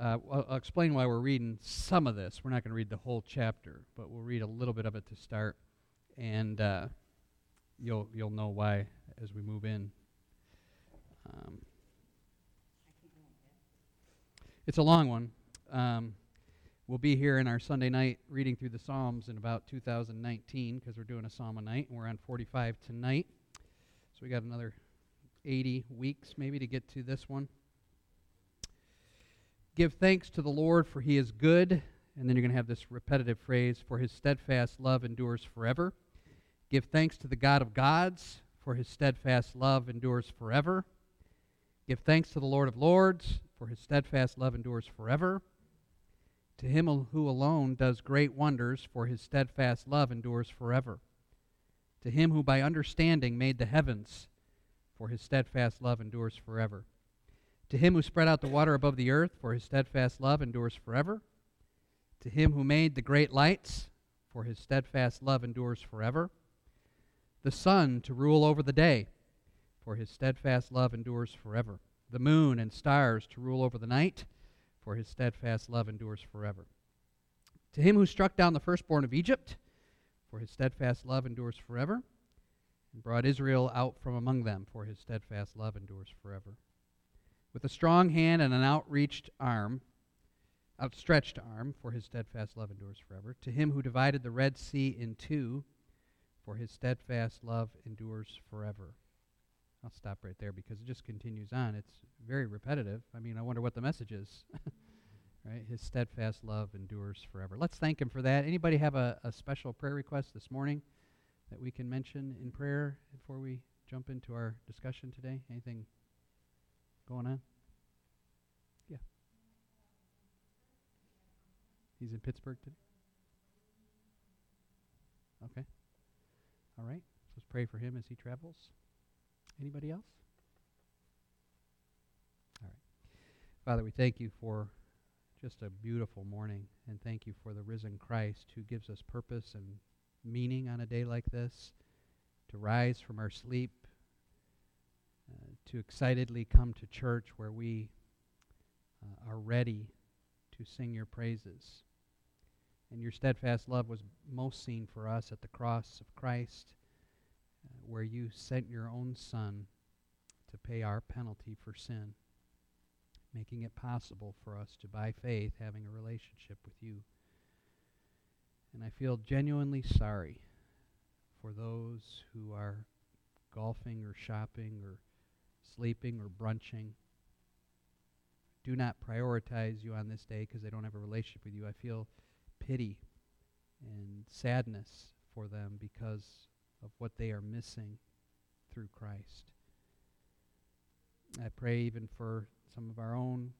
Uh, I'll, I'll explain why we're reading some of this. We're not going to read the whole chapter, but we'll read a little bit of it to start, and uh, you'll you'll know why as we move in. Um, it's a long one. Um, we'll be here in our Sunday night reading through the Psalms in about 2019 because we're doing a psalm a night, and we're on 45 tonight. So we got another 80 weeks maybe to get to this one. Give thanks to the Lord, for he is good. And then you're going to have this repetitive phrase, for his steadfast love endures forever. Give thanks to the God of gods, for his steadfast love endures forever. Give thanks to the Lord of lords, for his steadfast love endures forever. To him who alone does great wonders, for his steadfast love endures forever. To him who by understanding made the heavens, for his steadfast love endures forever. To him who spread out the water above the earth, for his steadfast love endures forever. To him who made the great lights, for his steadfast love endures forever. The sun to rule over the day, for his steadfast love endures forever. The moon and stars to rule over the night, for his steadfast love endures forever. To him who struck down the firstborn of Egypt, for his steadfast love endures forever and brought Israel out from among them, for his steadfast love endures forever. With a strong hand and an outreached arm, outstretched arm, for his steadfast love endures forever. To him who divided the Red Sea in two, for his steadfast love endures forever. I'll stop right there because it just continues on. It's very repetitive. I mean, I wonder what the message is. right? His steadfast love endures forever. Let's thank him for that. Anybody have a, a special prayer request this morning? that we can mention in prayer before we jump into our discussion today? Anything going on? Yeah. He's in Pittsburgh today? Okay. All right. Let's pray for him as he travels. Anybody else? All right. Father, we thank you for just a beautiful morning and thank you for the risen Christ who gives us purpose and meaning on a day like this, to rise from our sleep, to excitedly come to church where we uh, are ready to sing your praises. And your steadfast love was most seen for us at the cross of Christ, uh, where you sent your own Son to pay our penalty for sin, making it possible for us to, by faith, having a relationship with you. And I feel genuinely sorry for those who are golfing or shopping or sleeping or brunching. Do not prioritize you on this day because they don't have a relationship with you. I feel pity and sadness for them because of what they are missing through Christ. I pray even for some of our own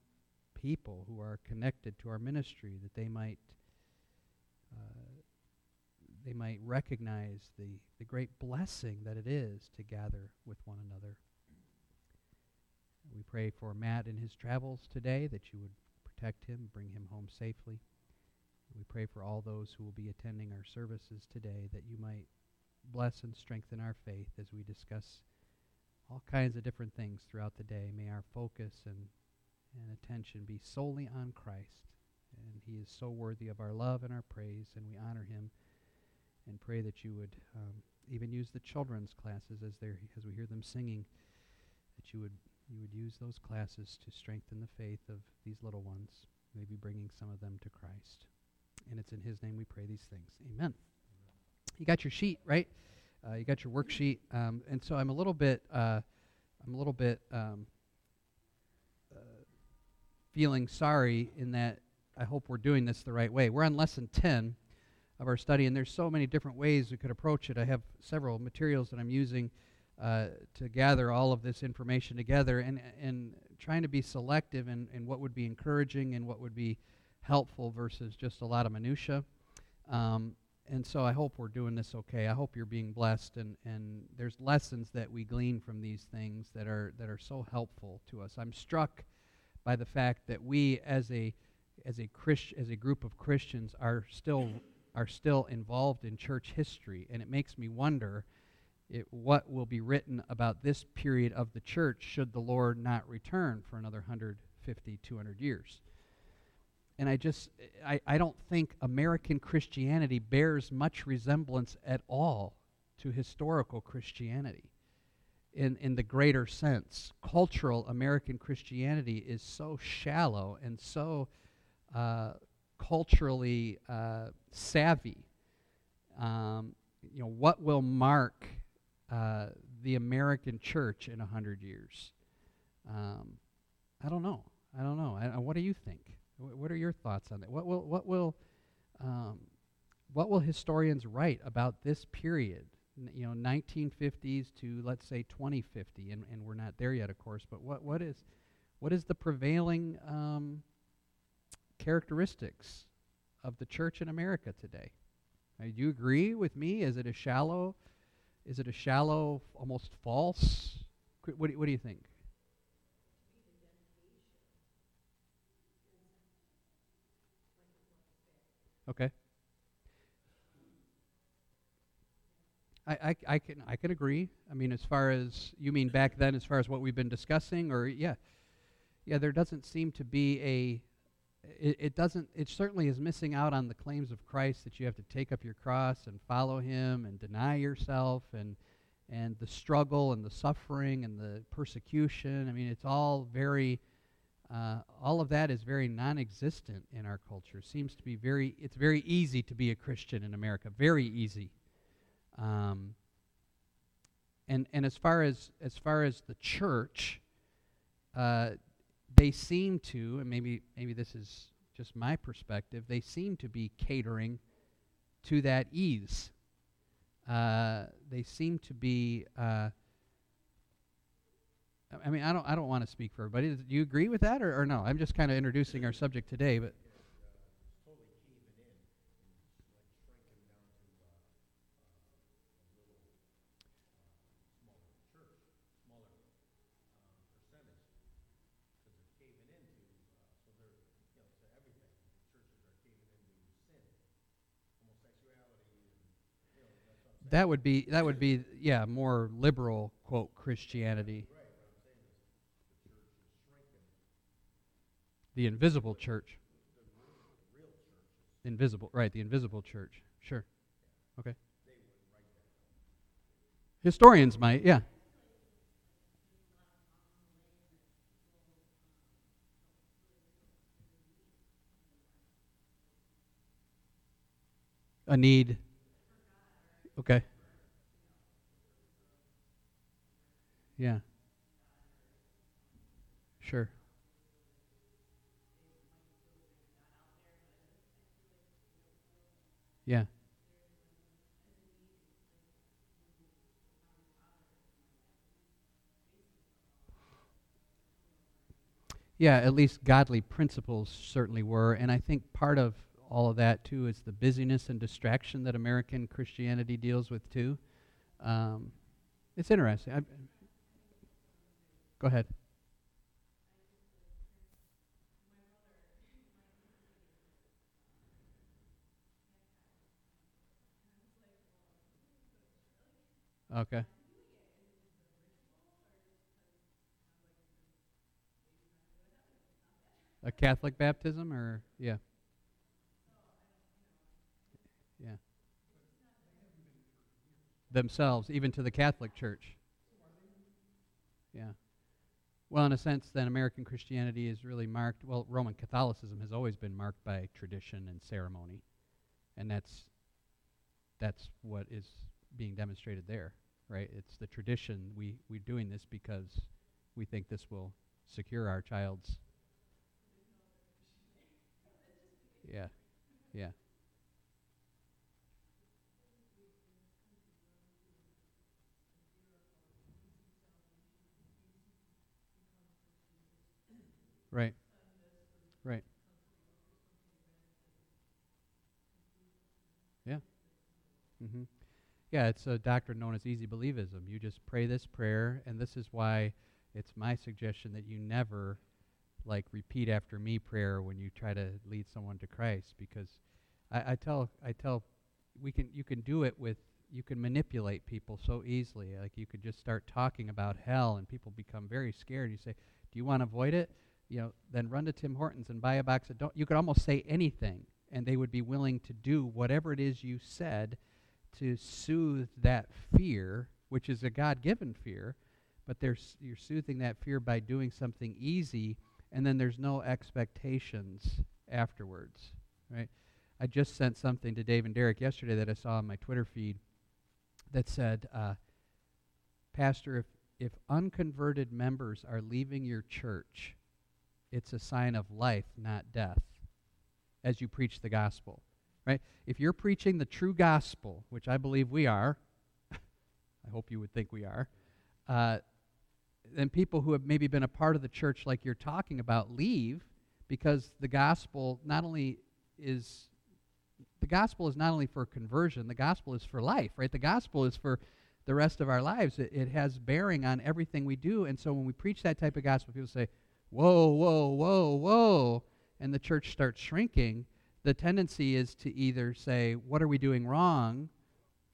people who are connected to our ministry that they might uh, they might recognize the, the great blessing that it is to gather with one another. We pray for Matt in his travels today that you would protect him, bring him home safely. We pray for all those who will be attending our services today that you might bless and strengthen our faith as we discuss all kinds of different things throughout the day. May our focus and, and attention be solely on Christ and he is so worthy of our love and our praise, and we honor him and pray that you would um, even use the children's classes as they as we hear them singing, that you would you would use those classes to strengthen the faith of these little ones, maybe bringing some of them to Christ. And it's in His name we pray these things. Amen. You got your sheet right? Uh, you got your worksheet, um, and so I'm a little bit uh, I'm a little bit um, uh, feeling sorry in that I hope we're doing this the right way. We're on lesson 10 of our study, and there's so many different ways we could approach it. I have several materials that I'm using uh, to gather all of this information together and, and trying to be selective in, in what would be encouraging and what would be helpful versus just a lot of minutia. Um, and so I hope we're doing this okay. I hope you're being blessed, and, and there's lessons that we glean from these things that are that are so helpful to us. I'm struck by the fact that we, as a as a Christ, as a group of Christians are still are still involved in church history, and it makes me wonder it, what will be written about this period of the church should the Lord not return for another 150 150, 200 years. And I just, I, I don't think American Christianity bears much resemblance at all to historical Christianity in, in the greater sense. Cultural American Christianity is so shallow and so uh, culturally uh, savvy. Um, you know, what will mark uh, the American church in a hundred years? Um, I don't know. I don't know. I, what do you think? W- what are your thoughts on that? What will what will um, what will historians write about this period? N- you know, 1950s to let's say 2050, and, and we're not there yet, of course. But what what is what is the prevailing um, characteristics of the church in America today? Uh, do you agree with me? Is it a shallow? Is it a shallow, almost false? What do, what do you think? Okay. I, I, I can I can agree. I mean, as far as you mean back then, as far as what we've been discussing, or yeah, yeah, there doesn't seem to be a. It, it doesn't. It certainly is missing out on the claims of Christ that you have to take up your cross and follow Him and deny yourself and and the struggle and the suffering and the persecution. I mean, it's all very. Uh, all of that is very non-existent in our culture. Seems to be very. It's very easy to be a Christian in America. Very easy. Um, and and as far as as far as the church, uh, they seem to, and maybe maybe this is just my perspective, they seem to be catering to that ease. Uh, they seem to be. Uh, I mean, I don't I don't want to speak for everybody. Do you agree with that, or, or no? I'm just kind of introducing our subject today, but. That would be that would be yeah more liberal quote Christianity. The invisible church. Invisible, right? The invisible church. Sure. Okay. Historians might, yeah. A need. Okay. Yeah. Sure. Yeah. Yeah, at least godly principles certainly were. And I think part of all of that, too, is the busyness and distraction that American Christianity deals with, too. Um, it's interesting. I, go ahead. Okay. A Catholic baptism, or yeah, yeah. Themselves, even to the Catholic Church. Yeah. Well, in a sense, then American Christianity is really marked. Well, Roman Catholicism has always been marked by tradition and ceremony, and that's that's what is being demonstrated there, right? It's the tradition. We we're doing this because we think this will secure our child's. Yeah, yeah. Right. Right. Yeah. Mm-hmm. Yeah, it's a doctrine known as easy believism. You just pray this prayer, and this is why it's my suggestion that you never like repeat after me prayer when you try to lead someone to Christ, because I, I tell I tell we can you can do it with you can manipulate people so easily. Like you could just start talking about hell, and people become very scared. You say, "Do you want to avoid it?" You know, then run to Tim Hortons and buy a box of don't. You could almost say anything, and they would be willing to do whatever it is you said to soothe that fear, which is a God-given fear, but there's you're soothing that fear by doing something easy, and then there's no expectations afterwards, right? I just sent something to Dave and Derek yesterday that I saw on my Twitter feed that said, uh, Pastor, if, if unconverted members are leaving your church, it's a sign of life, not death, as you preach the gospel. Right? If you're preaching the true gospel, which I believe we are, I hope you would think we are, uh, then people who have maybe been a part of the church like you're talking about leave because the gospel not only is the gospel is not only for conversion, the gospel is for life, right? The gospel is for the rest of our lives. It, it has bearing on everything we do. And so when we preach that type of gospel, people say, whoa, whoa, whoa, whoa, and the church starts shrinking, the tendency is to either say, what are we doing wrong?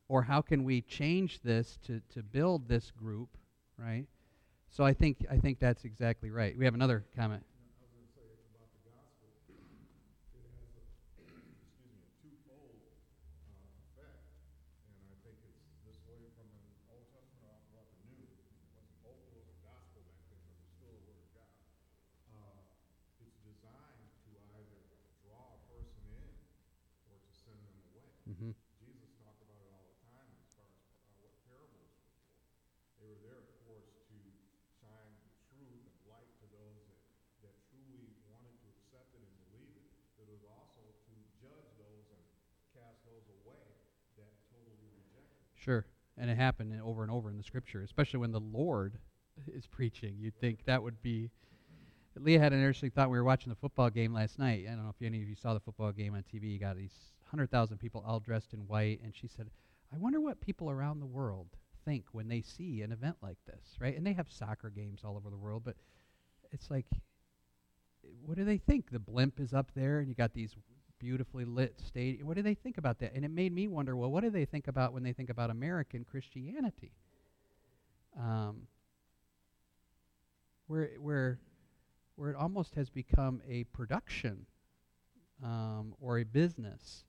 Or how can we change this to, to build this group, right? So I think, I think that's exactly right. We have another comment. Mm-hmm. Jesus talked about it all the time as far as uh, what parables were for. They were there, of course, to shine truth and light to those that, that truly wanted to accept it and believe it, but it was also to judge those and away that totally rejected. Sure. And it happened over and over in the scripture, especially when the Lord is preaching. You'd think that would be. Leah had an interesting thought. We were watching the football game last night. I don't know if any of you saw the football game on TV. You got these 100,000 people all dressed in white. And she said, I wonder what people around the world think when they see an event like this, right? And they have soccer games all over the world, but it's like, what do they think? The blimp is up there, and you got these beautifully lit stadium. What do they think about that? And it made me wonder, well, what do they think about when they think about American Christianity? Um, where, where, where it almost has become a production um, or a business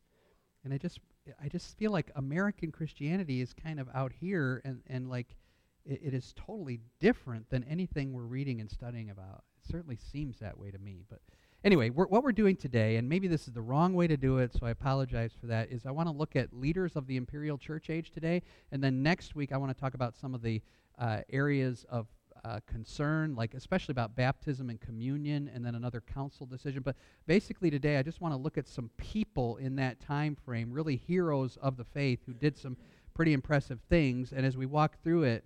and I just I just feel like American Christianity is kind of out here, and and like it, it is totally different than anything we're reading and studying about. It certainly seems that way to me, but. Anyway, we're, what we're doing today, and maybe this is the wrong way to do it, so I apologize for that, is I want to look at leaders of the imperial church age today, and then next week I want to talk about some of the uh, areas of uh, concern, like especially about baptism and communion, and then another council decision. But basically, today I just want to look at some people in that time frame, really heroes of the faith who did some pretty impressive things. And as we walk through it,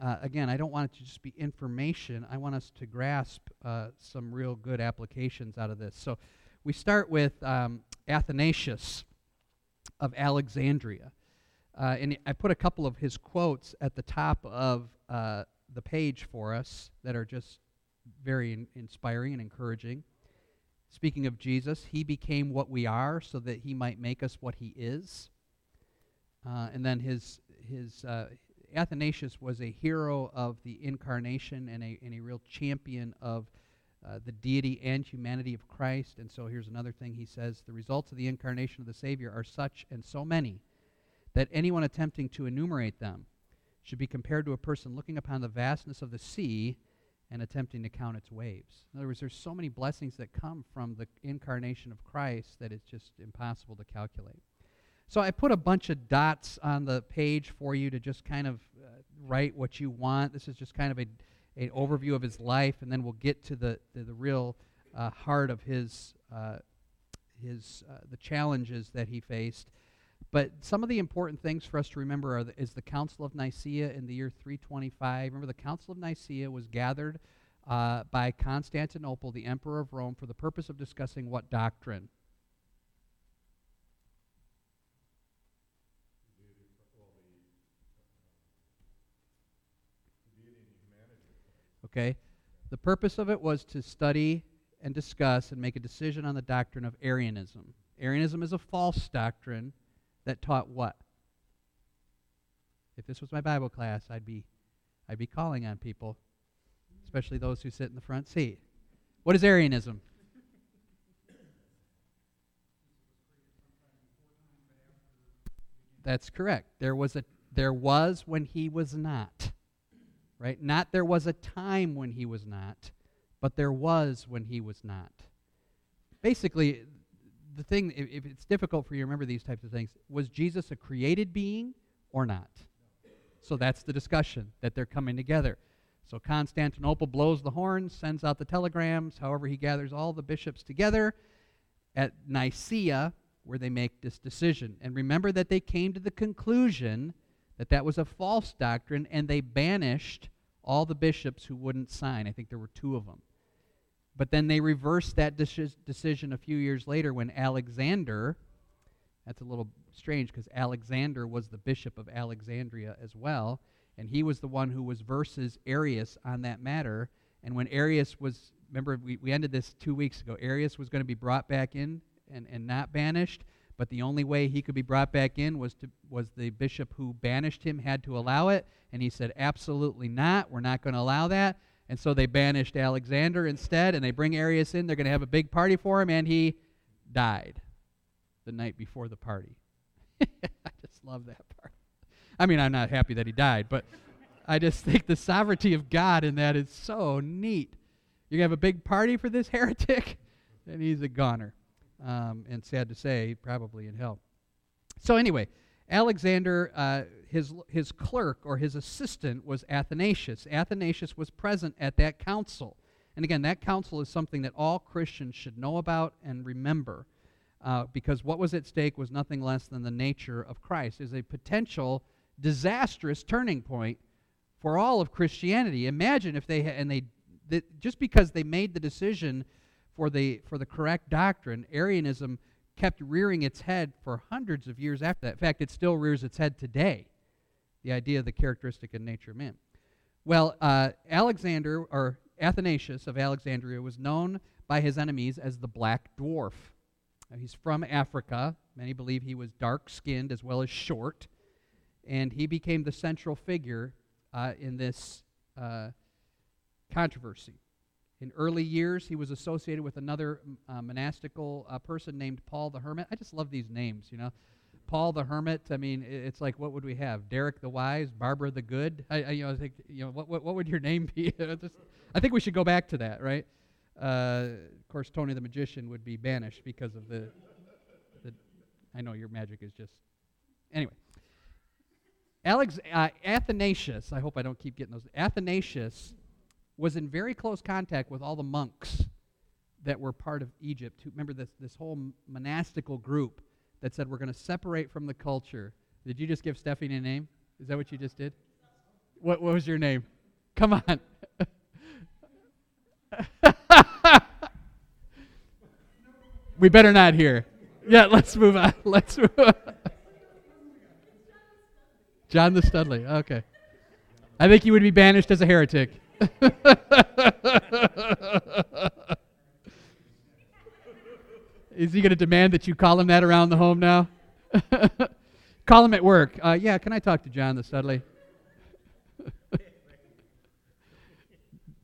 uh, again, I don't want it to just be information. I want us to grasp uh, some real good applications out of this. So we start with um, Athanasius of Alexandria. Uh, and I put a couple of his quotes at the top of uh, the page for us that are just very in- inspiring and encouraging. Speaking of Jesus, he became what we are so that he might make us what he is. Uh, and then his, his uh, Athanasius was a hero of the incarnation and a, and a real champion of uh, the deity and humanity of Christ. And so here's another thing he says The results of the incarnation of the Savior are such and so many that anyone attempting to enumerate them should be compared to a person looking upon the vastness of the sea and attempting to count its waves. In other words, there's so many blessings that come from the incarnation of Christ that it's just impossible to calculate. So I put a bunch of dots on the page for you to just kind of uh, write what you want. This is just kind of a an overview of his life, and then we'll get to the the, the real uh, heart of his uh, his uh, the challenges that he faced. But some of the important things for us to remember the, is the Council of Nicaea in the year 325. Remember, the Council of Nicaea was gathered uh, by Constantinople, the Emperor of Rome, for the purpose of discussing what doctrine? Okay? The purpose of it was to study and discuss and make a decision on the doctrine of Arianism. Arianism is a false doctrine that taught what? If this was my Bible class, I'd be, I'd be calling on people, especially those who sit in the front seat. What is Arianism? That's correct. There was a there was when he was not. Right? Not there was a time when he was not, but there was when he was not. Basically, the thing if, it's difficult for you to remember these types of things, was Jesus a created being or not? So that's the discussion that they're coming together. So Constantinople blows the horn, sends out the telegrams, however, he gathers all the bishops together at Nicaea, where they make this decision. And remember that they came to the conclusion that that was a false doctrine, and they banished all the bishops who wouldn't sign. I think there were two of them. But then they reversed that decision a few years later when Alexander, that's a little strange because Alexander was the bishop of Alexandria as well, and he was the one who was versus Arius on that matter. And when Arius was, remember, we, we ended this two weeks ago, Arius was going to be brought back in and, and not banished, but the only way he could be brought back in was, to, was the bishop who banished him had to allow it. And he said, absolutely not, we're not going to allow that. And so they banished Alexander instead, and they bring Arius in. They're going to have a big party for him, and he died the night before the party. I just love that part. I mean, I'm not happy that he died, but I just think the sovereignty of God in that is so neat. You're going to have a big party for this heretic, and he's a goner. Um, and sad to say, probably in hell. So, anyway, Alexander, uh, his, his clerk or his assistant was Athanasius. Athanasius was present at that council. And again, that council is something that all Christians should know about and remember uh, because what was at stake was nothing less than the nature of Christ, is a potential disastrous turning point for all of Christianity. Imagine if they and they, they just because they made the decision for the for the correct doctrine, Arianism kept rearing its head for hundreds of years after that. In fact, it still rears its head today. The idea of the characteristic and nature of man. Well, uh, Alexander or Athanasius of Alexandria was known by his enemies as the Black Dwarf. Now, he's from Africa. Many believe he was dark skinned as well as short. And he became the central figure uh, in this uh, controversy. In early years, he was associated with another uh, monastical uh, person named Paul the Hermit. I just love these names, you know. Paul the Hermit. I mean, it's like what would we have? Derek the Wise, Barbara the Good. I, I you know, I think you know what, what, what would your name be? I think we should go back to that, right? Uh, of course, Tony the magician would be banished because of the, the. I know your magic is just. Anyway. Alex, uh, Athanasius, I hope I don't keep getting those. Athanasius was in very close contact with all the monks that were part of Egypt. Remember this, this whole monastical group that said, We're going to separate from the culture. Did you just give Stephanie a name? Is that what you just did? What, what was your name? Come on. we better not hear. Yeah, let's move on. Let's move on. John the Studley. Okay. I think you would be banished as a heretic. Is he going to demand that you call him that around the home now? call him at work. Uh, yeah, can I talk to John the Studley?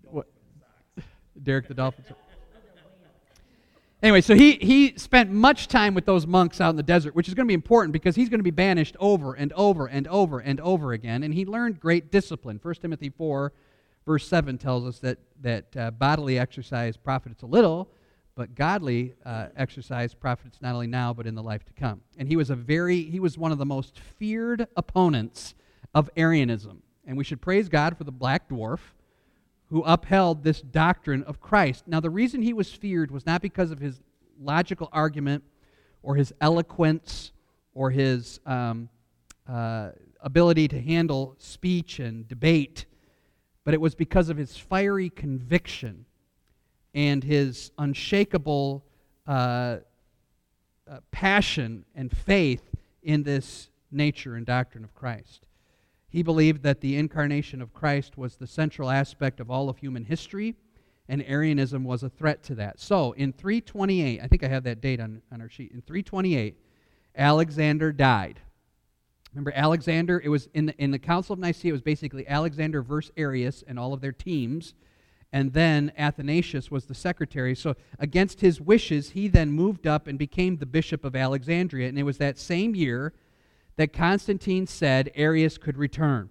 what? Derek the Dolphin. Anyway, so he, he spent much time with those monks out in the desert, which is going to be important because he's going to be banished over and over and over and over again. And he learned great discipline. 1 Timothy 4, verse 7 tells us that, that uh, bodily exercise profits a little, but godly uh, exercise profits not only now, but in the life to come. And he was a very, he was one of the most feared opponents of Arianism. And we should praise God for the black dwarf who upheld this doctrine of Christ. Now, the reason he was feared was not because of his logical argument or his eloquence or his um, uh, ability to handle speech and debate, but it was because of his fiery conviction and his unshakable uh, uh, passion and faith in this nature and doctrine of Christ. He believed that the incarnation of Christ was the central aspect of all of human history, and Arianism was a threat to that. So, in 328, I think I have that date on, on our sheet. In 328, Alexander died. Remember, Alexander, it was in the, in the Council of Nicaea, it was basically Alexander versus Arius and all of their teams. and then Athanasius was the secretary. So, against his wishes, he then moved up and became the bishop of Alexandria. And it was that same year that Constantine said Arius could return.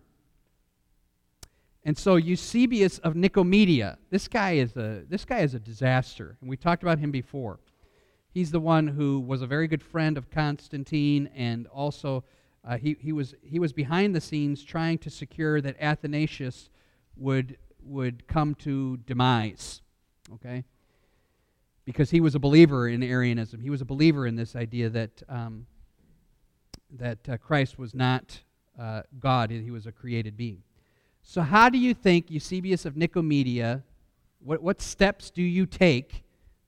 And so Eusebius of Nicomedia, this guy is a this guy is a disaster, and we talked about him before. He's the one who was a very good friend of Constantine, and also uh, he, he was he was behind the scenes trying to secure that Athanasius would would come to demise. Okay, because he was a believer in Arianism. He was a believer in this idea that um, that uh, Christ was not uh, God; he was a created being. So, how do you think Eusebius of Nicomedia, what, what steps do you take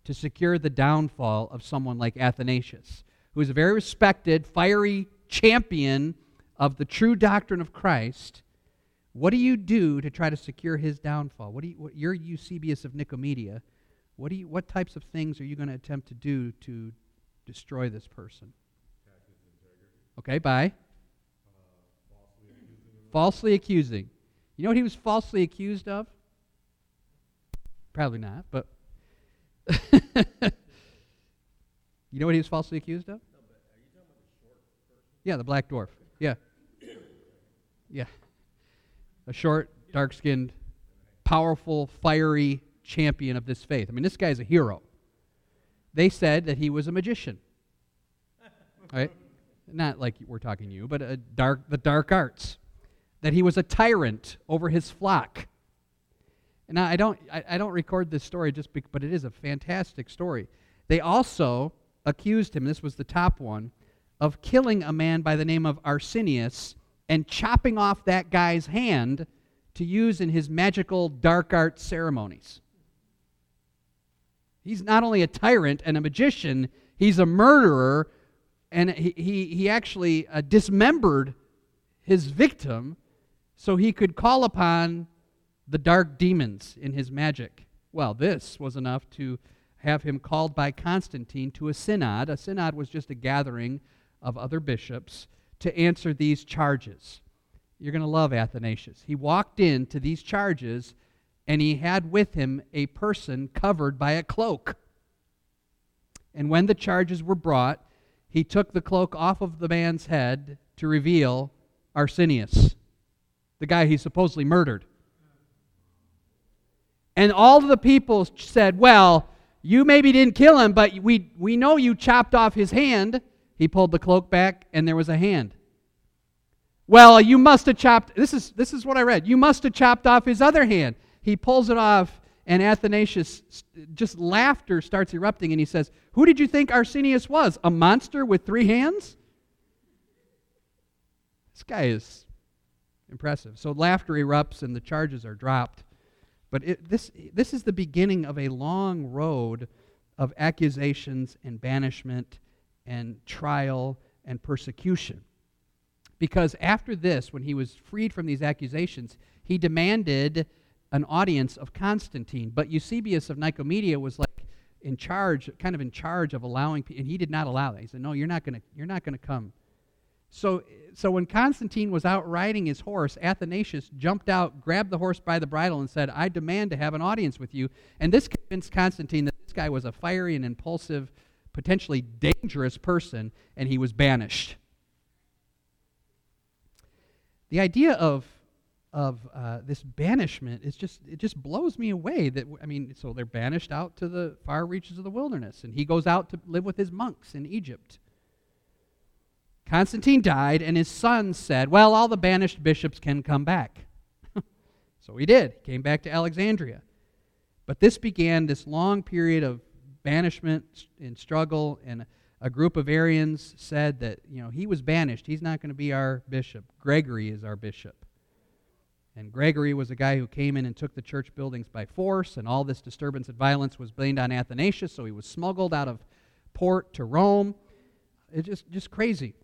to secure the downfall of someone like Athanasius, who is a very respected, fiery champion of the true doctrine of Christ? What do you do to try to secure his downfall? What do you, what, you're Eusebius of Nicomedia. What, do you, what types of things are you going to attempt to do to destroy this person? Okay, bye. Uh, falsely, falsely accusing. You know what he was falsely accused of? Probably not, but. you know what he was falsely accused of? Yeah, the black dwarf. Yeah. Yeah. A short, dark skinned, powerful, fiery champion of this faith. I mean, this guy's a hero. They said that he was a magician. Right? Not like we're talking you, but a dark, the dark arts that he was a tyrant over his flock. And I don't, I, I don't record this story just but it is a fantastic story. They also accused him, this was the top one, of killing a man by the name of Arsenius and chopping off that guy's hand to use in his magical dark art ceremonies. He's not only a tyrant and a magician, he's a murderer, and he, he, he actually uh, dismembered his victim so he could call upon the dark demons in his magic. Well, this was enough to have him called by Constantine to a synod. A synod was just a gathering of other bishops to answer these charges. You're going to love Athanasius. He walked into these charges and he had with him a person covered by a cloak. And when the charges were brought, he took the cloak off of the man's head to reveal Arsenius the guy he supposedly murdered. And all the people said, Well, you maybe didn't kill him, but we, we know you chopped off his hand. He pulled the cloak back, and there was a hand. Well, you must have chopped, this is, this is what I read. You must have chopped off his other hand. He pulls it off, and Athanasius, just laughter starts erupting, and he says, Who did you think Arsenius was? A monster with three hands? This guy is Impressive. So laughter erupts and the charges are dropped. But it, this, this is the beginning of a long road of accusations and banishment and trial and persecution. Because after this, when he was freed from these accusations, he demanded an audience of Constantine. But Eusebius of Nicomedia was like in charge, kind of in charge of allowing, and he did not allow that. He said, "No, you're not going to, you're not going to come so, so when Constantine was out riding his horse, Athanasius jumped out, grabbed the horse by the bridle, and said, I demand to have an audience with you. And this convinced Constantine that this guy was a fiery and impulsive, potentially dangerous person, and he was banished. The idea of of uh, this banishment is just it just blows me away that i mean so they're banished out to the far reaches of the wilderness and he goes out to live with his monks in egypt Constantine died, and his son said, Well, all the banished bishops can come back. so he did. He came back to Alexandria. But this began this long period of banishment and struggle, and a group of Arians said that, you know, he was banished. He's not going to be our bishop. Gregory is our bishop. And Gregory was a guy who came in and took the church buildings by force, and all this disturbance and violence was blamed on Athanasius, so he was smuggled out of port to Rome. It's just, just crazy.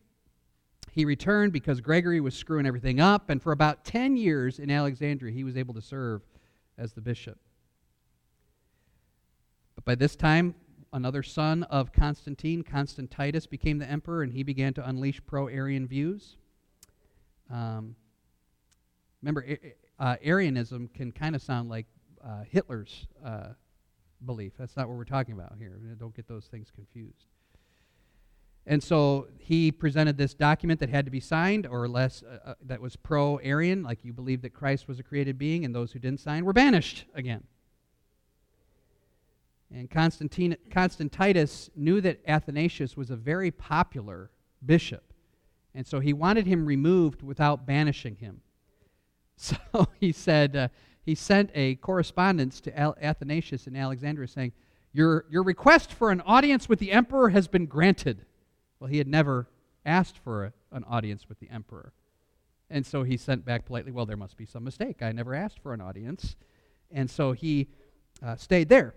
He returned because Gregory was screwing everything up, and for about 10 years in Alexandria, he was able to serve as the bishop. But by this time, another son of Constantine, Constantius, became the emperor, and he began to unleash pro Arian views. Um, remember, uh, Arianism can kind of sound like uh, Hitler's uh, belief. That's not what we're talking about here. Don't get those things confused. And so he presented this document that had to be signed, or less, uh, uh that was pro Arian, like you believe that Christ was a created being, and those who didn't sign were banished again. And Constantine, Constantius knew that Athanasius was a very popular bishop. And so he wanted him removed without banishing him. So he said, uh, he sent a correspondence to Al- Athanasius in Alexandria saying, your, your request for an audience with the emperor has been granted. Well, he had never asked for a, an audience with the emperor. And so he sent back politely, Well, there must be some mistake. I never asked for an audience. And so he uh, stayed there.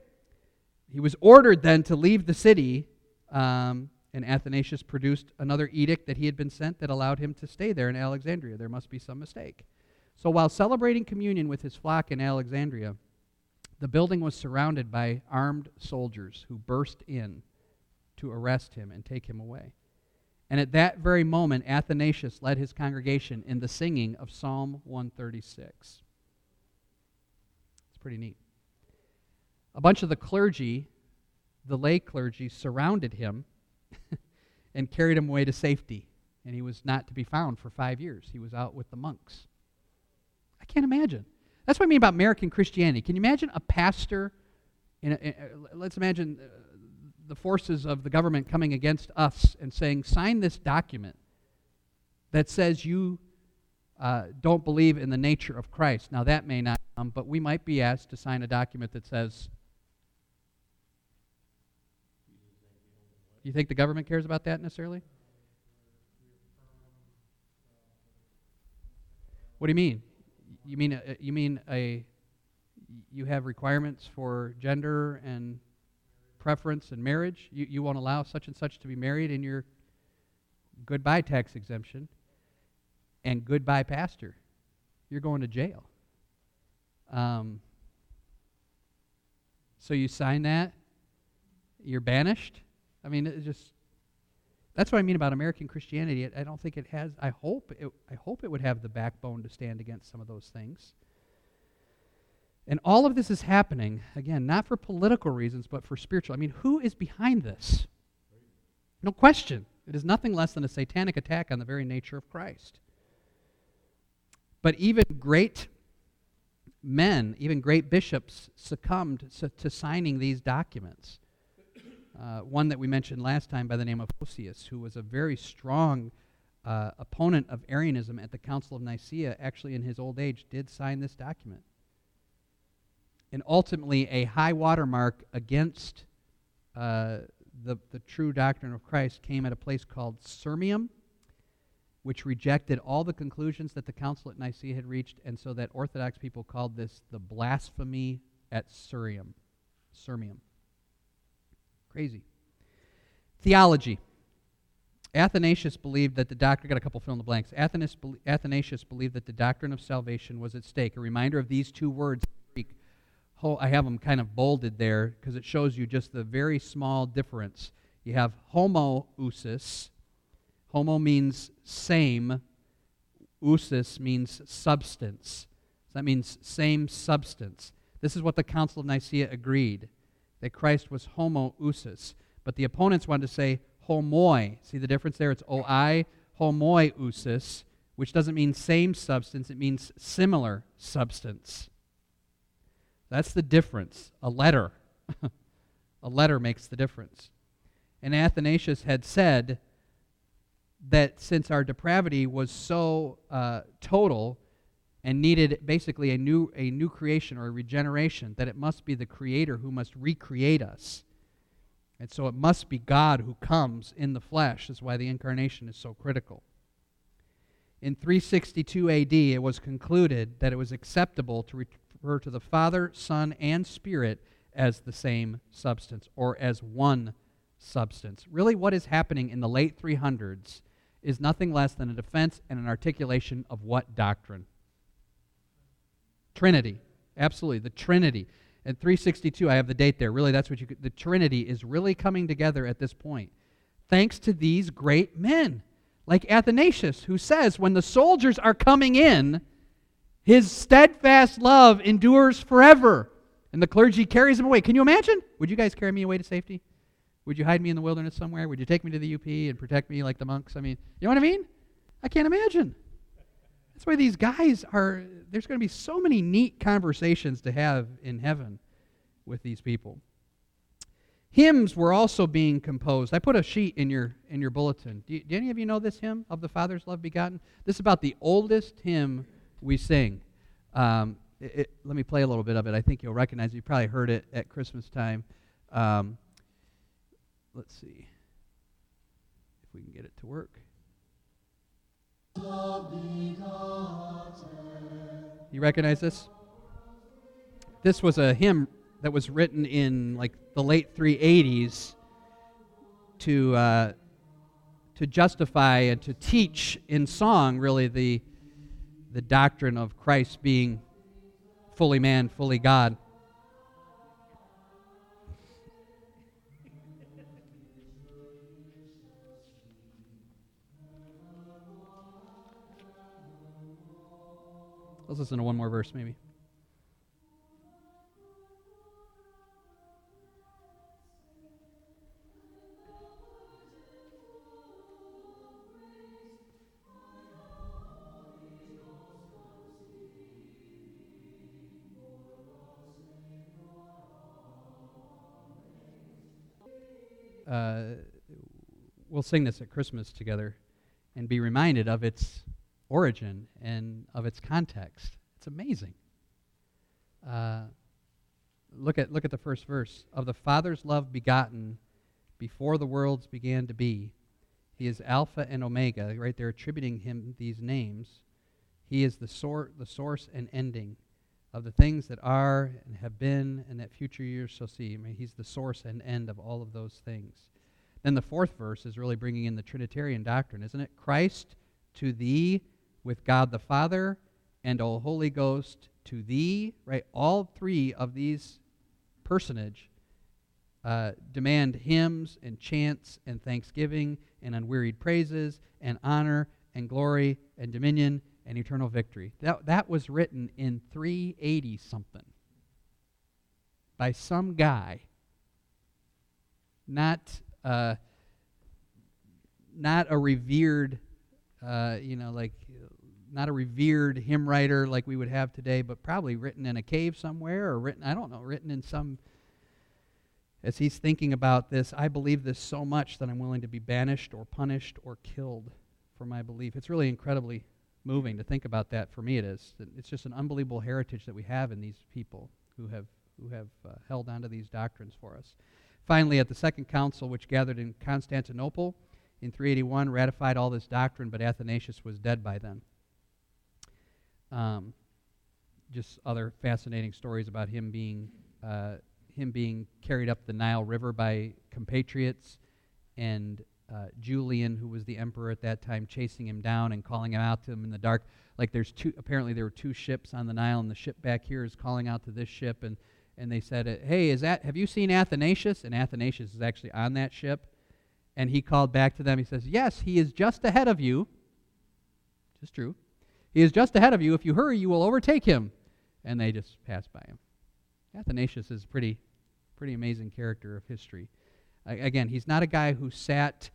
He was ordered then to leave the city, um, and Athanasius produced another edict that he had been sent that allowed him to stay there in Alexandria. There must be some mistake. So while celebrating communion with his flock in Alexandria, the building was surrounded by armed soldiers who burst in to arrest him and take him away. And at that very moment, Athanasius led his congregation in the singing of Psalm 136. It's pretty neat. A bunch of the clergy, the lay clergy, surrounded him and carried him away to safety. And he was not to be found for five years. He was out with the monks. I can't imagine. That's what I mean about American Christianity. Can you imagine a pastor? In a, in a, let's imagine uh, the forces of the government coming against us and saying, sign this document that says you uh, don't believe in the nature of Christ. Now, that may not come, but we might be asked to sign a document that says You think the government cares about that necessarily? What do you mean? You mean uh, you mean a you have requirements for gender and preference and marriage? You you won't allow such and such to be married in your goodbye tax exemption and goodbye pastor. You're going to jail. Um, so you sign that, you're banished. I mean, it just that's what I mean about American Christianity. I don't think it has. I hope it. I hope it would have the backbone to stand against some of those things. And all of this is happening again, not for political reasons, but for spiritual. I mean, who is behind this? No question. It is nothing less than a satanic attack on the very nature of Christ. But even great men, even great bishops, succumbed to, to signing these documents uh, one that we mentioned last time by the name of Hosius, who was a very strong uh, opponent of Arianism at the Council of Nicaea, actually in his old age, did sign this document. And ultimately, a high watermark against uh, the, the true doctrine of Christ came at a place called Sirmium, which rejected all the conclusions that the Council at Nicaea had reached, and so that Orthodox people called this the blasphemy at Surium, Sirmium. Crazy. Theology. Athanasius believed that the doctrine, got a couple fill in the blanks. Athanasius believed that the doctrine of salvation was at stake. A reminder of these two words. I have them kind of bolded there because it shows you just the very small difference. You have homoousis. Homo means same. Ousis means substance. So that means same substance. This is what the Council of Nicaea agreed that Christ was homoousis. But the opponents wanted to say homoi. See the difference there? It's oi, homoiousis, which doesn't mean same substance, it means similar substance. That's the difference. A letter. a letter makes the difference. And Athanasius had said that since our depravity was so uh, total, and needed basically a new, a new creation or a regeneration, that it must be the Creator who must recreate us. And so it must be God who comes in the flesh. That's why the incarnation is so critical. In 362 AD, it was concluded that it was acceptable to refer to the Father, Son, and Spirit as the same substance or as one substance. Really, what is happening in the late 300s is nothing less than a defense and an articulation of what doctrine? Trinity. Absolutely. The Trinity. At 362, I have the date there. Really, that's what you could, the Trinity is really coming together at this point. Thanks to these great men, like Athanasius, who says, when the soldiers are coming in, his steadfast love endures forever. And the clergy carries him away. Can you imagine? Would you guys carry me away to safety? Would you hide me in the wilderness somewhere? Would you take me to the UP and protect me like the monks? I mean, you know what I mean? I can't imagine. That's why these guys are, there's going to be so many neat conversations to have in heaven with these people. Hymns were also being composed. I put a sheet in your in your bulletin. Do, you, do any of you know this hymn of the Father's love begotten? This is about the oldest hymn we sing. Um, it, it, let me play a little bit of it. I think you'll recognize it. You probably heard it at Christmas time. Um, let's see if we can get it to work. You recognize this? This was a hymn that was written in like the late 380s to uh, to justify and to teach in song really the the doctrine of Christ being fully man, fully God. Let's listen to one more verse, maybe. Uh, we'll sing this at Christmas together and be reminded of its origin and of its context. It's amazing. Uh, look at look at the first verse of the Father's love begotten before the worlds began to be. He is Alpha and Omega. Right there, attributing him these names. He is the sor- the source and ending of the things that are and have been and that future years shall see. I mean, he's the source and end of all of those things. Then the fourth verse is really bringing in the Trinitarian doctrine, isn't it? Christ to thee with God the Father and O Holy Ghost to thee, right? All three of these personage uh, demand hymns and chants and thanksgiving and unwearied praises and honor and glory and dominion and eternal victory. That, that was written in 380 something by some guy, not, uh, not a revered, uh, you know, like, not a revered hymn writer like we would have today, but probably written in a cave somewhere or written, I don't know, written in some. As he's thinking about this, I believe this so much that I'm willing to be banished or punished or killed for my belief. It's really incredibly moving to think about that. For me, it is. It's just an unbelievable heritage that we have in these people who have who have uh, held onto these doctrines for us. Finally, at the Second Council, which gathered in Constantinople in 381, ratified all this doctrine, but Athanasius was dead by then. Um, just other fascinating stories about him being uh, him being carried up the Nile River by compatriots and uh, Julian, who was the emperor at that time, chasing him down and calling him out to him in the dark. Like there's two, apparently there were two ships on the Nile, and the ship back here is calling out to this ship, and and they said, "Hey, is that? Have you seen Athanasius?" And Athanasius is actually on that ship, and he called back to them. He says, "Yes, he is just ahead of you." Which is true. He is just ahead of you. If you hurry, you will overtake him. And they just passed by him. Athanasius is a pretty, pretty amazing character of history. again, he's not a guy who sat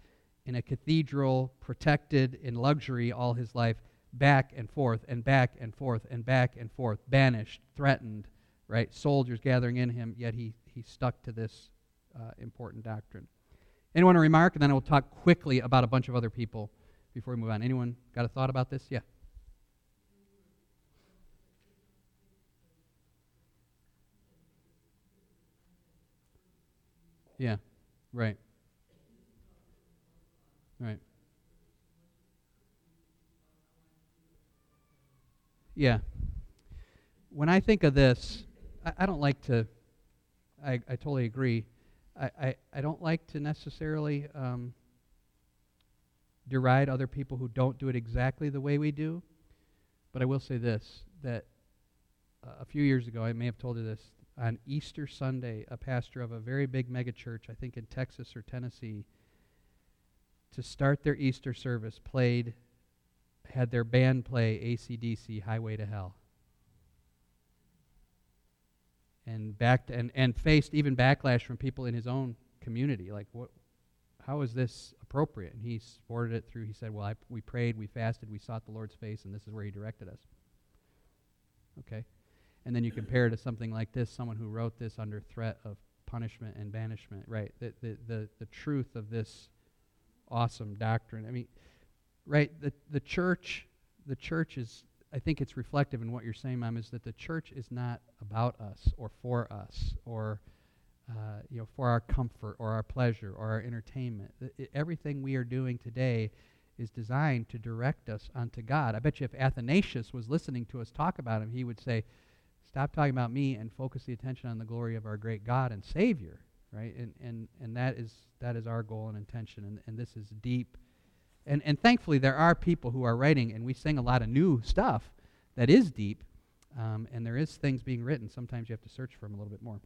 in a cathedral protected in luxury all his life, back and forth and back and forth and back and forth, banished, threatened, right? Soldiers gathering in him, yet he, he stuck to this uh, important doctrine. Anyone a remark? And then I will talk quickly about a bunch of other people before we move on. Anyone got a thought about this? Yeah. Yeah, right. Right. Yeah. When I think of this, I, I don't like to, I, I totally agree. I, I, I don't like to necessarily um, deride other people who don't do it exactly the way we do. But I will say this that uh, a few years ago, I may have told you this, on Easter Sunday, a pastor of a very big megachurch, I think in Texas or Tennessee, to start their Easter service, played, had their band play AC/DC Highway to Hell. And backed and, and faced even backlash from people in his own community. Like, what? How is this appropriate? And he supported it through. He said, "Well, I, we prayed, we fasted, we sought the Lord's face, and this is where He directed us." Okay, and then you compare it to something like this: someone who wrote this under threat of punishment and banishment. Right. The the the, the truth of this awesome doctrine. I mean, right? The the church, the church is I think it's reflective in what you're saying, Mom, is that the church is not about us or for us or uh, you know for our comfort or our pleasure or our entertainment. I, everything we are doing today is designed to direct us unto God. I bet you if Athanasius was listening to us talk about him, he would say, "Stop talking about me and focus the attention on the glory of our great God and Savior." Right? And and and that is that is our goal and intention. And and this is deep and, and thankfully, there are people who are writing, and we sing a lot of new stuff that is deep, um, and there is things being written. Sometimes you have to search for them a little bit more.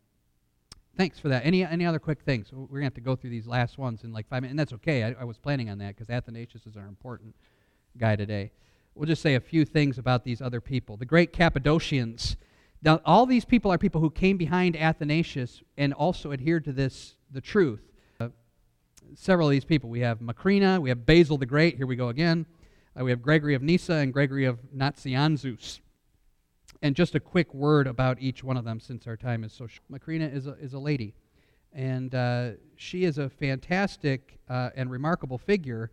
Thanks for that. Any, any other quick things? We're going to have to go through these last ones in like five minutes, and that's okay. I, I was planning on that because Athanasius is our important guy today. We'll just say a few things about these other people. The great Cappadocians. Now, all these people are people who came behind Athanasius and also adhered to this, the truth several of these people. We have Macrina, we have Basil the Great, here we go again. Uh, we have Gregory of Nyssa and Gregory of Nazianzus. And just a quick word about each one of them since our time is so short. Macrina is a, is a lady, and uh, she is a fantastic uh, and remarkable figure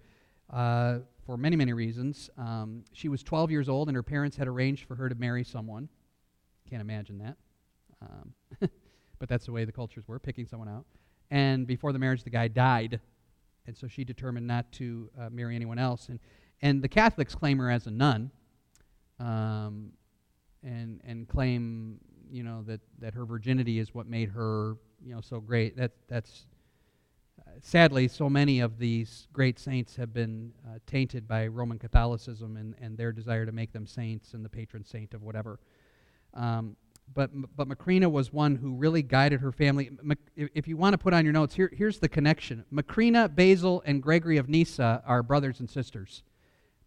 uh, for many, many reasons. Um, she was 12 years old, and her parents had arranged for her to marry someone. Can't imagine that. Um, but that's the way the cultures were, picking someone out. And before the marriage, the guy died. And so she determined not to uh, marry anyone else. And, and the Catholics claim her as a nun um, and, and claim, you know, that, that her virginity is what made her, you know, so great. That, that's, uh, sadly, so many of these great saints have been uh, tainted by Roman Catholicism and, and their desire to make them saints and the patron saint of whatever. Um, but, but Macrina was one who really guided her family. If you want to put on your notes, here, here's the connection. Macrina, Basil, and Gregory of Nyssa are brothers and sisters.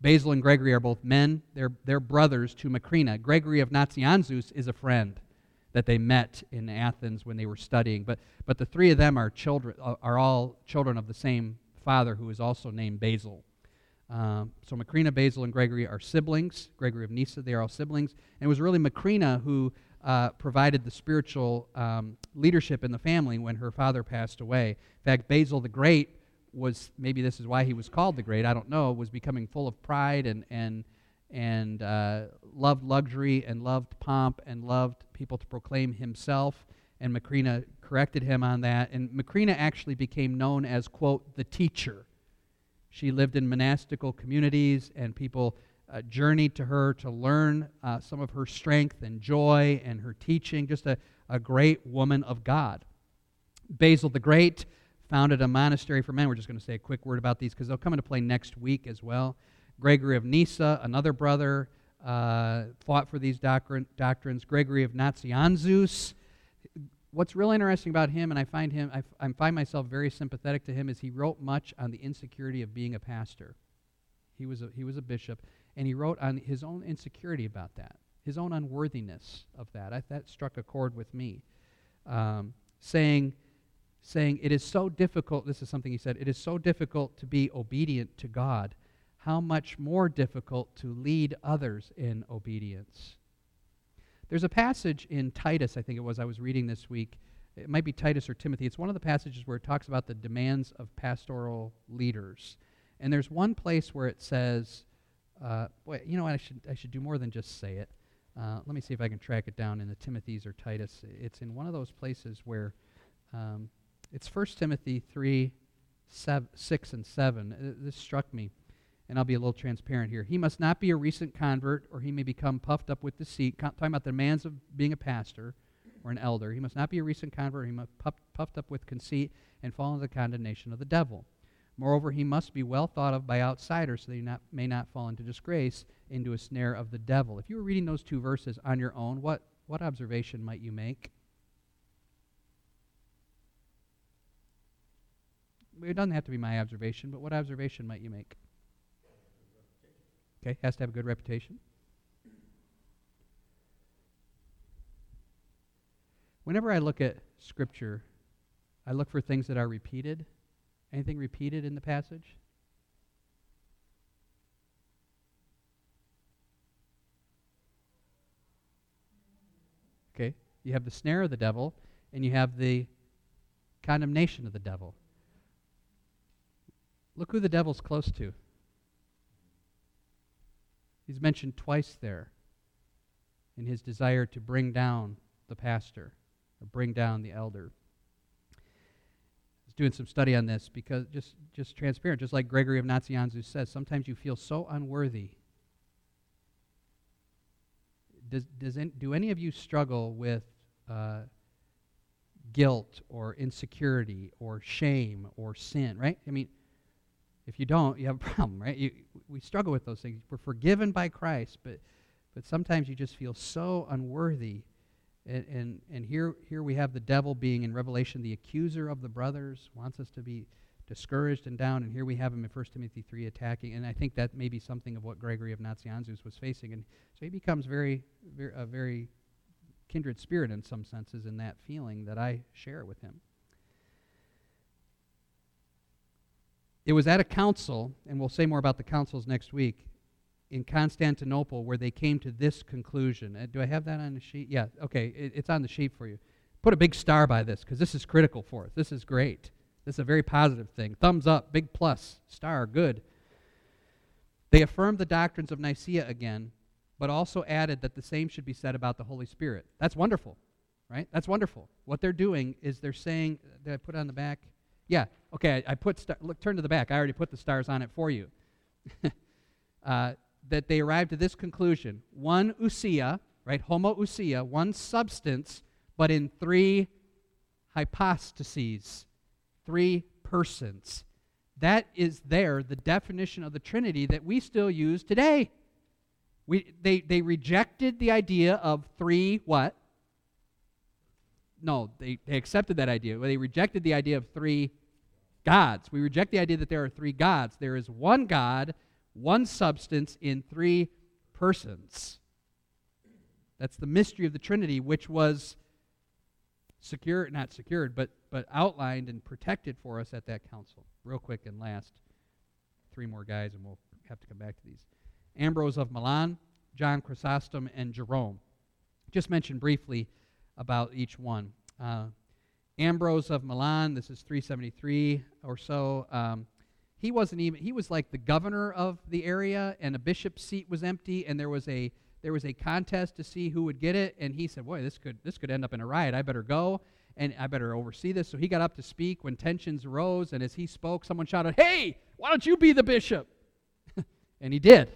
Basil and Gregory are both men. They're, they're brothers to Macrina. Gregory of Nazianzus is a friend that they met in Athens when they were studying. But, but the three of them are, children, uh, are all children of the same father who is also named Basil. Um, so Macrina, Basil, and Gregory are siblings. Gregory of Nyssa, they are all siblings. And it was really Macrina who uh, provided the spiritual um, leadership in the family when her father passed away. In fact, Basil the Great was maybe this is why he was called the Great. I don't know. Was becoming full of pride and and and uh, loved luxury and loved pomp and loved people to proclaim himself. And Macrina corrected him on that. And Macrina actually became known as quote the teacher. She lived in monastical communities, and people uh, journeyed to her to learn uh, some of her strength and joy and her teaching. Just a, a great woman of God. Basil the Great founded a monastery for men. We're just going to say a quick word about these because they'll come into play next week as well. Gregory of Nyssa, another brother, uh, fought for these doctrine, doctrines. Gregory of Nazianzus. What's real interesting about him, and I find him, I, I find myself very sympathetic to him, is he wrote much on the insecurity of being a pastor. He was a, he was a bishop, and he wrote on his own insecurity about that, his own unworthiness of that. I, that struck a chord with me. Um, saying, saying, It is so difficult, this is something he said, it is so difficult to be obedient to God. How much more difficult to lead others in obedience. There's a passage in Titus, I think it was, I was reading this week. It might be Titus or Timothy. It's one of the passages where it talks about the demands of pastoral leaders. And there's one place where it says, uh, boy, you know? I should I should do more than just say it. Uh, let me see if I can track it down in the Timothy's or Titus. It's in one of those places where um, it's 1 Timothy 3, seven, 6, and 7. Uh, this struck me, and I'll be a little transparent here. He must not be a recent convert, or he may become puffed up with deceit. talking about the demands of being a pastor or an elder. He must not be a recent convert, he must puff, puffed up with conceit and fall into the condemnation of the devil. Moreover, he must be well thought of by outsiders so that he not, may not fall into disgrace, into a snare of the devil. If you were reading those two verses on your own, what, what observation might you make? It doesn't have to be my observation, but what observation might you make? Okay, has to have a good reputation. Whenever I look at Scripture, I look for things that are repeated. Anything repeated in the passage? Okay, you have the snare of the devil, and you have the condemnation of the devil. Look who the devil's close to. He's mentioned twice there in his desire to bring down the pastor or bring down the elder. Doing some study on this because just, just transparent, just like Gregory of Nazianzus says, sometimes you feel so unworthy does, does any, do any of you struggle with uh, guilt or insecurity or shame or sin, right? I mean, if you don't, you have a problem, right? You, we struggle with those things. We're forgiven by Christ, but, but sometimes you just feel so unworthy. And, and, and here, here we have the devil being in Revelation the accuser of the brothers, wants us to be discouraged and down. And here we have him in 1 Timothy 3 attacking. And I think that may be something of what Gregory of Nazianzus was facing. And so he becomes very, very a very kindred spirit in some senses in that feeling that I share with him. It was at a council, and we'll say more about the councils next week, in Constantinople where they came to this conclusion. Uh, do I have that on the sheet? Yeah, okay, it, it's on the sheet for you. Put a big star by this because this is critical for us. This is great. This is a very positive thing. Thumbs up, big plus, star, good. They affirmed the doctrines of Nicaea again, but also added that the same should be said about the Holy Spirit. That's wonderful, right? That's wonderful. What they're doing is they're saying, did I put on the back? Yeah, okay, I, I put, star, look, turn to the back. I already put the stars on it for you. uh, that they arrived at this conclusion one ousia, right? Homoousia, one substance, but in three hypostases three persons. That is there, the definition of the Trinity that we still use today. We, they, they rejected the idea of three what? No, they, they accepted that idea. They rejected the idea of three gods. We reject the idea that there are three gods. There is one God, one substance in three persons. That's the mystery of the Trinity, which was secured, not secured, but, but outlined and protected for us at that council. Real quick and last, three more guys, and we'll have to come back to these. Ambrose of Milan, John Chrysostom, and Jerome. Just mention briefly about each one. Uh, Ambrose of Milan, this is 373 or so. Um, he wasn't even, he was like the governor of the area, and a bishop's seat was empty, and there was a there was a contest to see who would get it, and he said, "Boy, this could this could end up in a riot. I better go." and I better oversee this. So he got up to speak when tensions rose and as he spoke, someone shouted, Hey, why don't you be the bishop? and he did.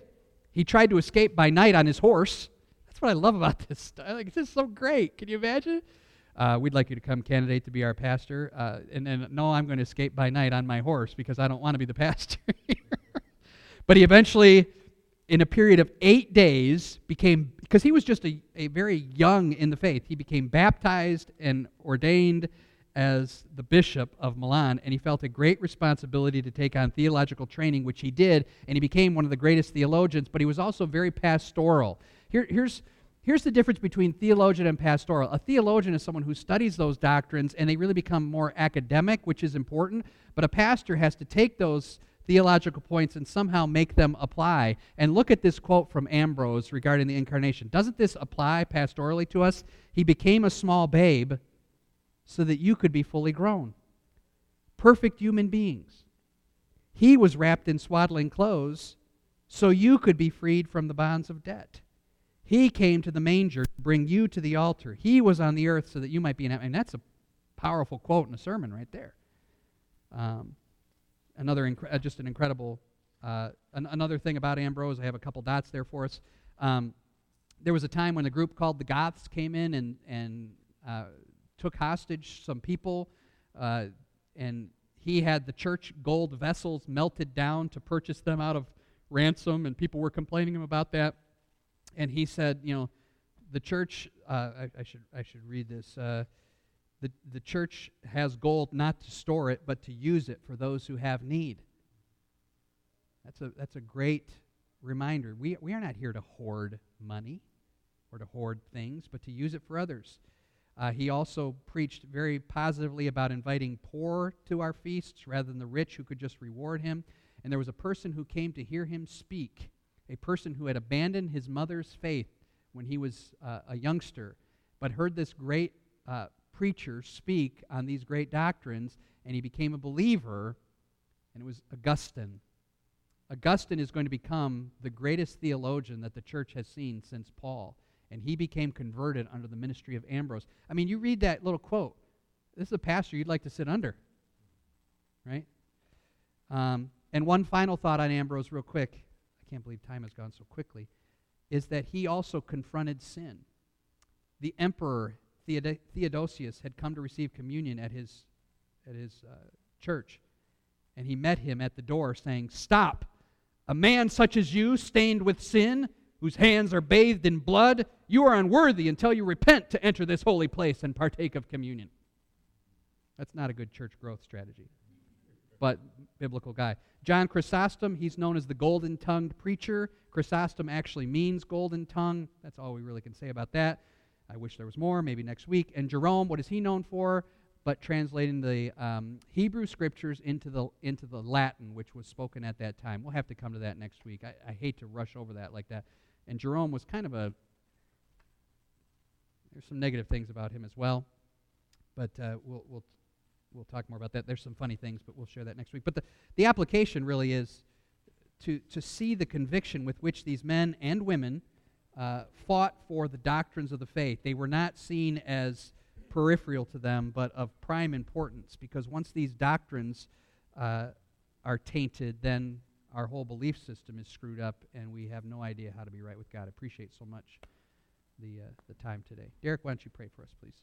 He tried to escape by night on his horse. That's what I love about this. Like, this is so great. Can you imagine? Uh, we'd like you to come candidate to be our pastor. Uh, and, then, no, I'm going to escape by night on my horse because I don't want to be the pastor but he eventually in a period of eight days, became, because he was just a, a very young in the faith, he became baptized and ordained as the bishop of Milan, and he felt a great responsibility to take on theological training, which he did, and he became one of the greatest theologians, but he was also very pastoral. Here, here's, here's the difference between theologian and pastoral. A theologian is someone who studies those doctrines, and they really become more academic, which is important, but a pastor has to take those theological points and somehow make them apply. And look at this quote from Ambrose regarding the incarnation. Doesn't this apply pastorally to us? He became a small babe so that you could be fully grown. Perfect human beings. He was wrapped in swaddling clothes so you could be freed from the bonds of debt. He came to the manger to bring you to the altar. He was on the earth so that you might be in heaven. And that's a powerful quote in a sermon right there. Um, another inc- uh, just an incredible uh, an- another thing about Ambrose. I have a couple dots there for us. Um, there was a time when a group called the Goths came in and and uh, took hostage some people, uh, and he had the church gold vessels melted down to purchase them out of ransom, and people were complaining about that. And he said, you know, the church. Uh, I, I, should I should read this. Uh, the, the church has gold not to store it, but to use it for those who have need. That's a, that's a great reminder. We, we are not here to hoard money or to hoard things, but to use it for others. Uh, he also preached very positively about inviting poor to our feasts rather than the rich who could just reward him. And there was a person who came to hear him speak, a person who had abandoned his mother's faith when he was uh, a youngster, but heard this great uh, preacher speak on these great doctrines, and he became a believer, and it was Augustine. Augustine is going to become the greatest theologian that the church has seen since Paul and he became converted under the ministry of Ambrose. I mean, you read that little quote. This is a pastor you'd like to sit under, right? Um, and one final thought on Ambrose, real quick. Can't believe time has gone so quickly. Is that he also confronted sin. The emperor Theod- Theodosius had come to receive communion at his at his uh, church, and he met him at the door, saying, "Stop! A man such as you, stained with sin." whose hands are bathed in blood, you are unworthy until you repent to enter this holy place and partake of communion. That's not a good church growth strategy, but biblical guy. John Chrysostom, he's known as the golden tongued preacher. Chrysostom actually means golden tongue. That's all we really can say about that. I wish there was more, maybe next week. And Jerome, what is he known for? But translating the um, Hebrew scriptures into the, into the Latin, which was spoken at that time. We'll have to come to that next week. I, I hate to rush over that like that. And Jerome was kind of a, there's some negative things about him as well. But uh, we'll, we'll, we'll talk more about that. There's some funny things, but we'll share that next week. But the, the application really is to, to see the conviction with which these men and women uh, fought for the doctrines of the faith. They were not seen as peripheral to them, but of prime importance, because once these doctrines uh, are tainted, then our whole belief system is screwed up, and we have no idea how to be right with God. I appreciate so much the, uh, the time today. Derek, why don't you pray for us, please?